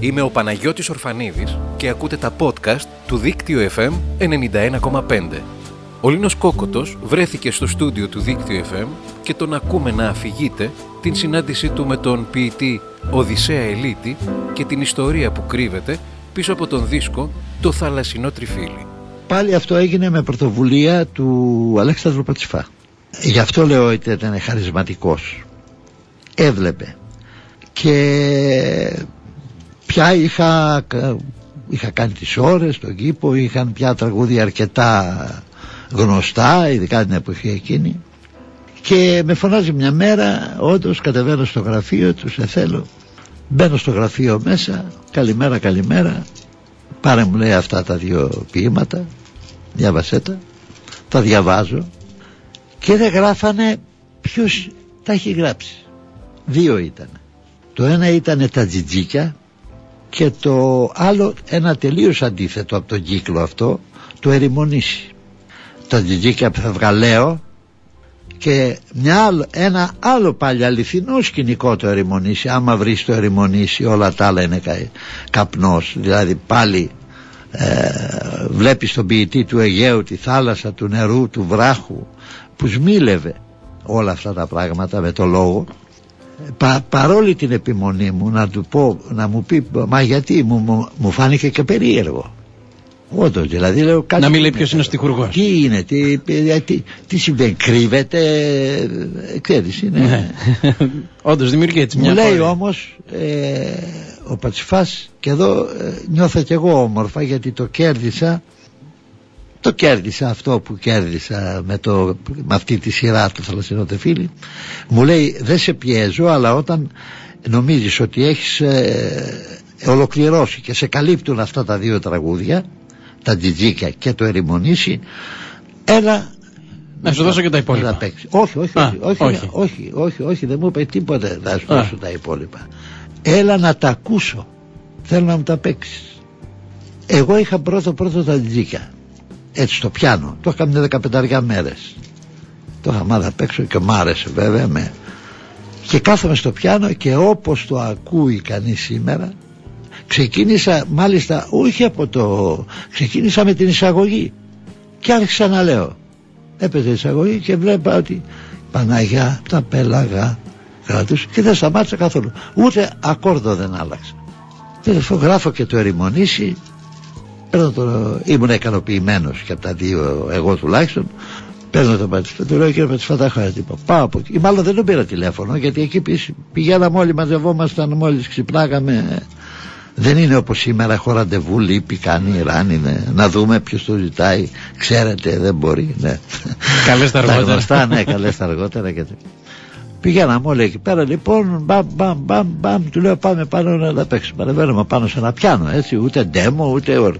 Είμαι ο Παναγιώτης Ορφανίδης και ακούτε τα podcast του Δίκτυο FM 91,5. Ο Λίνος Κόκοτος βρέθηκε στο στούντιο του Δίκτυο FM και τον ακούμε να αφηγείται την συνάντησή του με τον ποιητή Οδυσσέα Ελίτη και την ιστορία που κρύβεται πίσω από τον δίσκο «Το θαλασσινό τριφύλι». Πάλι αυτό έγινε με πρωτοβουλία του Αλέξανδρου Πατσιφά. Γι' αυτό λέω ότι ήταν χαρισματικός. Έβλεπε. Και πια είχα, είχα κάνει τις ώρες στον κήπο, είχαν πια τραγούδια αρκετά γνωστά, ειδικά την εποχή εκείνη. Και με φωνάζει μια μέρα, όντως κατεβαίνω στο γραφείο τους, σε θέλω. Μπαίνω στο γραφείο μέσα, καλημέρα, καλημέρα. Πάρε μου λέει αυτά τα δύο ποίηματα, διάβασέ τα. Τα διαβάζω και δεν γράφανε ποιος τα έχει γράψει. Δύο ήταν. Το ένα ήταν τα τζιτζίκια και το άλλο ένα τελείως αντίθετο από τον κύκλο αυτό το ερημονήσει. Τα τζιτζίκια βγαλέω και μια άλλο, ένα άλλο πάλι αληθινό σκηνικό το ερημονήσει. Άμα βρεις το ερημονήσει όλα τα άλλα είναι κα, καπνός. Δηλαδή πάλι ε, βλέπεις τον ποιητή του Αιγαίου τη θάλασσα του νερού του βράχου που σμίλευε όλα αυτά τα πράγματα με το λόγο Πα, παρόλη την επιμονή μου να του πω να μου πει μα γιατί μου, μου, μου φάνηκε και περίεργο Όντως, δηλαδή λέω κάτι. Να μην λέει ποιος είναι ο στιχουργός. Τι είναι, τι, τι, τι συμβαίνει, κρύβεται. Ξέρεις, είναι. Ναι. Όντως δημιουργεί έτσι μια Μου λέει όμως ε, ο Πατσιφάς και εδώ ε, νιώθω κι εγώ όμορφα γιατί το κέρδισα. Το κέρδισα αυτό που κέρδισα με, το, με αυτή τη σειρά του θαλασσινό φίλη. Μου λέει δεν σε πιέζω αλλά όταν νομίζεις ότι έχεις ε, ολοκληρώσει και σε καλύπτουν αυτά τα δύο τραγούδια τα τζιτζίκια και το ερημονήσι έλα να σου δώσω και τα υπόλοιπα. όχι όχι, όχι, όχι, όχι, όχι, όχι, όχι, δεν μου είπε τίποτα να σου δώσω τα υπόλοιπα. Έλα να τα ακούσω. Θέλω να μου τα παίξεις. εγώ είχα πρώτο πρώτο τα τζιτζίκια έτσι στο πιάνο. Το είχα με 15 μέρες. Το είχα μάθει απ' έξω και μ' άρεσε βέβαια με... και κάθομαι στο πιάνο και όπως το ακούει κανείς σήμερα ξεκίνησα μάλιστα όχι από το ξεκίνησα με την εισαγωγή. Και άρχισα να λέω. Έπαιζε εισαγωγή και βλέπα ότι Παναγιά τα πέλαγα κρατούς και δεν σταμάτησα καθόλου. Ούτε ακόρδο δεν άλλαξα. Και γράφω και το ερημονήσει το, ήμουν ικανοποιημένος και από τα δύο εγώ τουλάχιστον παίρνω τον Πατσφατά, του λέω κύριε Πατσφατά χαρακτήρα. Πάω από εκεί. Ή μάλλον δεν τον πήρα τηλέφωνο γιατί εκεί πηγαίναμε όλοι, μαζευόμασταν μόλις ξυπνάγαμε δεν είναι όπως σήμερα έχω ραντεβού, λείπει, κάνει, ράνει ναι. Να δούμε ποιος το ζητάει Ξέρετε δεν μπορεί ναι. Καλές τα αργότερα Τα γνωστά ναι καλές τα αργότερα και... Πηγαίναμε όλοι εκεί πέρα λοιπόν μπαμ μπαμ μπαμ μπαμ Του λέω πάμε πάνω να τα παίξουμε Ανεβαίνουμε πάνω σε ένα πιάνο έτσι Ούτε ντέμο ούτε ορ,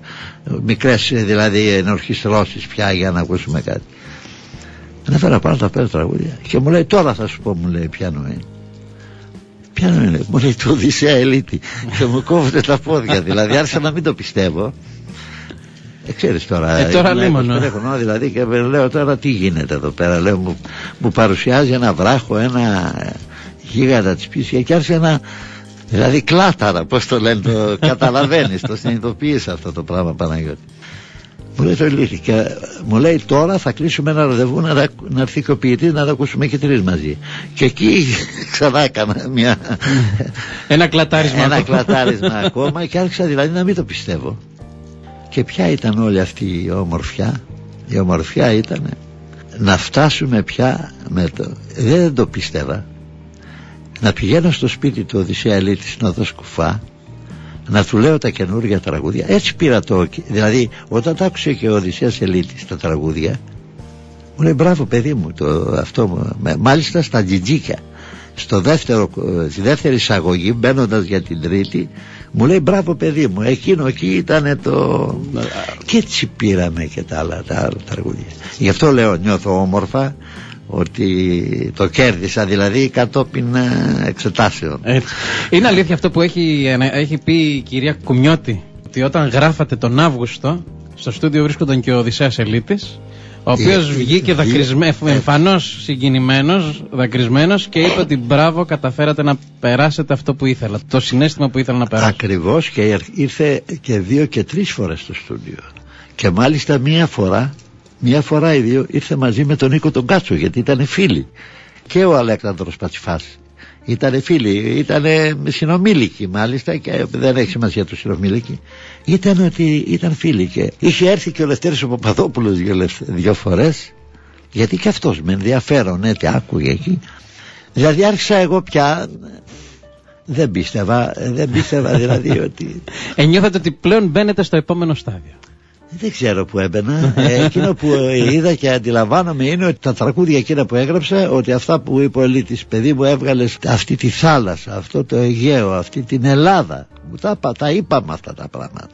μικρές δηλαδή ενορχιστρώσεις πια για να ακούσουμε κάτι Ανεβαίνα πάνω τα πέρα τραγούδια Και μου λέει τώρα θα σου πω μου λέει πιάνο είναι Ποια είναι, μου λέει το Οδυσσέα Ελίτη και μου κόβονται τα πόδια. Δηλαδή άρχισα να μην το πιστεύω. Ε, ξέρεις τώρα, ε, τώρα λίμωνο. δηλαδή και λέω τώρα τι γίνεται εδώ πέρα. Λέω, μου, μου παρουσιάζει ένα βράχο, ένα γίγαντα της πίσης και άρχισε να Δηλαδή κλάταρα, πώς το λένε, το καταλαβαίνεις, το συνειδητοποιείς αυτό το πράγμα Παναγιώτη. Μου λέει το ηλίθι και μου λέει τώρα θα κλείσουμε ένα ραντεβού να, να έρθει και ο ποιητής να τα ακούσουμε και τρεις μαζί. Και εκεί ξανά έκανα μια... ένα κλατάρισμα ένα κλατάρισμα ακόμα και άρχισα δηλαδή να μην το πιστεύω. Και ποια ήταν όλη αυτή η ομορφιά; Η ομορφιά ήταν να φτάσουμε πια με το... Δεν το πίστευα. Να πηγαίνω στο σπίτι του Οδυσσέα Ελίτης να δω σκουφά να του λέω τα καινούργια τραγούδια έτσι πήρα το δηλαδή όταν τα άκουσε και ο Οδυσσέας Ελίτης τα τραγούδια μου λέει μπράβο παιδί μου το, αυτό μάλιστα στα τζιτζίκια στο δεύτερο, στη δεύτερη εισαγωγή μπαίνοντας για την τρίτη μου λέει μπράβο παιδί μου εκείνο εκεί ήταν το και έτσι πήραμε και τα άλλα, τα άλλα τραγούδια. Γι' αυτό λέω νιώθω όμορφα ότι το κέρδισα δηλαδή κατόπιν ε, εξετάσεων. Είναι αλήθεια αυτό που έχει, έχει πει η κυρία Κουμιώτη ότι όταν γράφατε τον Αύγουστο στο στούντιο βρίσκονταν και ο Οδυσσέας Ελίτης Ο οποίος Ε, βγήκε ε, δακρυσμέ, ε, εμφανώς συγκινημένος, δακρυσμένος και είπε ότι μπράβο, καταφέρατε να περάσετε αυτό που ήθελα. Το συνέστημα που ήθελα να περάσω. Ακριβώς και ήρ- ήρθε και δύο και τρεις φορές στο στούντιο. Και μάλιστα μία φορά, μία φορά ή δύο ήρθε μαζί με τον Νίκο τον Κάτσο γιατί ήταν φίλοι. Και ο Αλέξανδρος Πατσιφάς. Ήταν φίλοι, ήταν συνομήλικοι μάλιστα και δεν έχει σημασία το συνομήλικοι. Ήταν ότι ήταν φίλοι και είχε έρθει και ο Λευτέρης ο Παπαδόπουλος δύο, λευ- δύο φορές γιατί και αυτός με ενδιαφέρον έτσι άκουγε εκεί. Δηλαδή άρχισα εγώ πια δεν πίστευα, δεν πίστευα δηλαδή ότι Ενιώθετε ότι πλέον μπαίνετε στο επόμενο στάδιο. Δεν ξέρω που έμπαινα. Ε, εκείνο που είδα και αντιλαμβάνομαι είναι ότι τα τραγούδια εκείνα που έγραψα, ότι αυτά που είπε ο Ελίτης, παιδί μου έβγαλες αυτή τη θάλασσα, αυτό το Αιγαίο, αυτή την Ελλάδα. Μου τα, είπα- τα είπαμε αυτά τα πράγματα.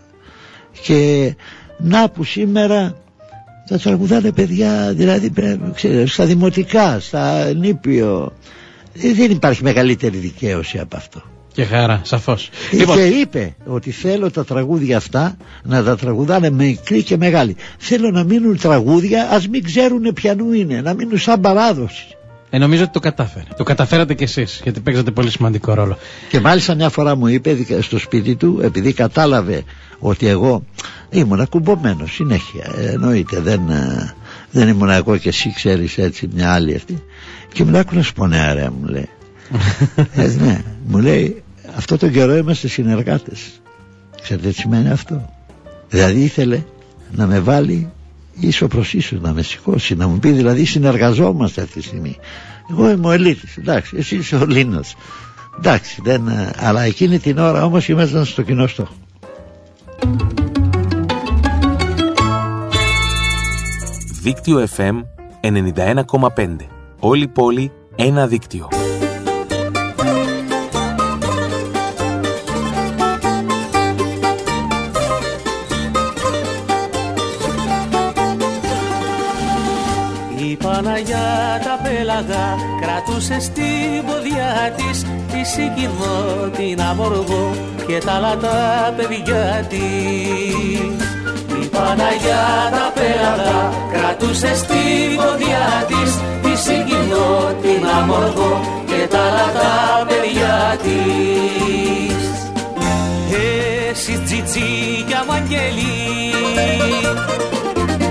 Και να που σήμερα τα τραγουδάνε παιδιά, δηλαδή πρέπει, ξέρεις, στα δημοτικά, στα νήπιο. Ε, Δεν υπάρχει μεγαλύτερη δικαίωση από αυτό. Και χαρά, σαφώς. Λοιπόν. Και είπε ότι θέλω τα τραγούδια αυτά να τα τραγουδάνε μικροί και μεγάλοι. Θέλω να μείνουν τραγούδια, ας μην ξέρουν ποιανού είναι, να μείνουν σαν παράδοση. Ε, νομίζω ότι το κατάφερε. Το καταφέρατε κι εσείς, γιατί παίξατε πολύ σημαντικό ρόλο. Και μάλιστα μια φορά μου είπε δικα- στο σπίτι του, επειδή κατάλαβε ότι εγώ ήμουν ακουμπωμένος συνέχεια. Ε, εννοείται, δεν, ε, δεν ήμουν εγώ και εσύ ξέρεις έτσι μια άλλη αυτή. Και μου λέει, άκου να σου πω ναι, ρε, μου λέει. Ε, ναι, μου λέει, αυτό τον καιρό είμαστε συνεργάτες. Ξέρετε τι σημαίνει αυτό; Δηλαδή ήθελε να με βάλει ίσο προς ίσο, να με σηκώσει, να μου πει δηλαδή συνεργαζόμαστε αυτή τη στιγμή. Εγώ είμαι ο Ελίτης, εντάξει, εσύ είσαι ο Λίνος. Εντάξει, δεν, ε, αλλά εκείνη την ώρα όμως ήμασταν στο κοινό στόχο. Δίκτυο FM 91,5. Όλη η πόλη, ένα δίκτυο. Παναγιά τα πέλαγα κρατούσε στην ποδιά της τη συγκινώ την αμοργό και τα άλλα τα παιδιά της. Η Παναγιά τα πέλαγα κρατούσε στην ποδιά της τη συγκινώ την αμοργό και τα άλλα τα παιδιά της. Εσύ τζιτζίκια μου αγγελί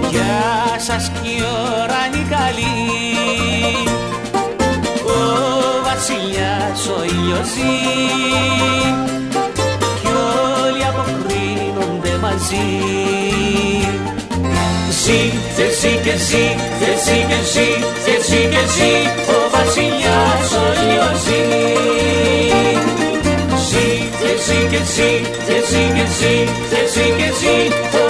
Γεια σας κι η ώρα είναι καλή. Ο βασιλιάς ο ήλιος ζει. Κι όλοι αποκρίνονται μαζί. Ζει, θε ζει και ζει, θε ζει και ζει, θε ζει και ζει. Ο βασιλιάς ο ήλιος ζει. Ζει, θε ζει και ζει, θε ζει και ζει, θε ζει και ζει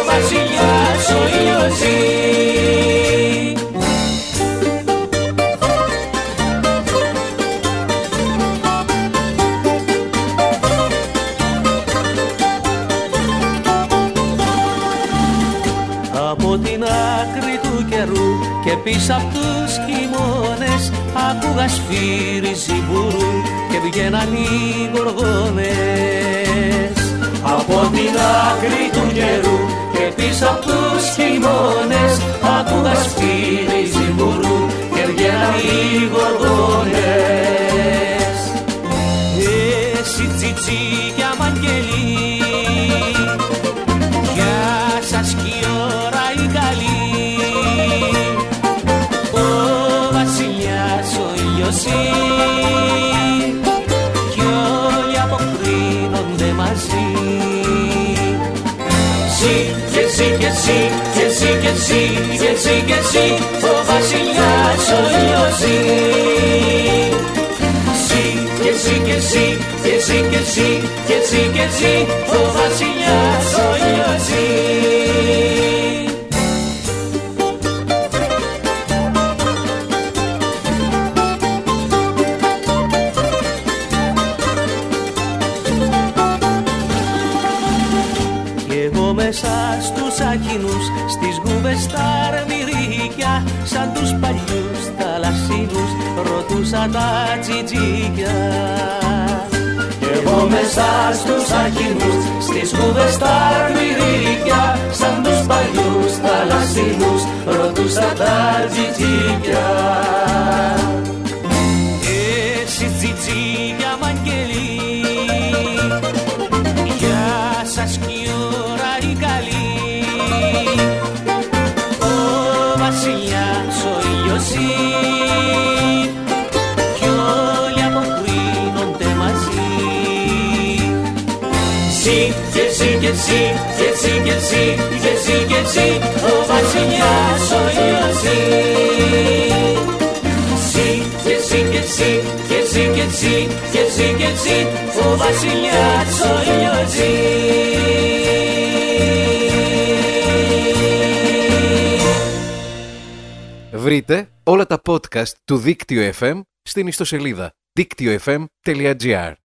και πίσω από τους χειμώνες άκουγας σφύρι ζυμπουρού και βγαίναν οι γοργόνες. Από την άκρη του καιρού και πίσω από τους χειμώνες άκουγας σφύρι ζυμπουρού και βγαίναν οι γοργόνες. Εσύ τσιτσίκια Ζει και ζει και ζει και ζει και ζει και ζει και ζει Ο βασιλιάς ο ήλιος ζει Ζει και ζει και ζει και ζει και ζει και ζει και ζει Ο βασιλιάς ο ήλιος ζει ρωτούσα τα τσιτζίκια Κι εγώ μέσα στους άχινους, στις γούβες τα αρμυρίκια Σαν τους παλιούς θαλασσίνους θαλασσινούς ρωτούς στα τα τζιτζίκια Εσύ τζιτζίκια και ζη και ζη και ζη και ζη και ζη και ζη ο βασιλιάς ο ήλιος Ζη και ζη και ζη και ζη και ζη και ζη και ζη ο βασιλιάς ο ήλιος Βρείτε όλα τα podcast του Δίκτυο FM στην ιστοσελίδα δίκτυοfm.gr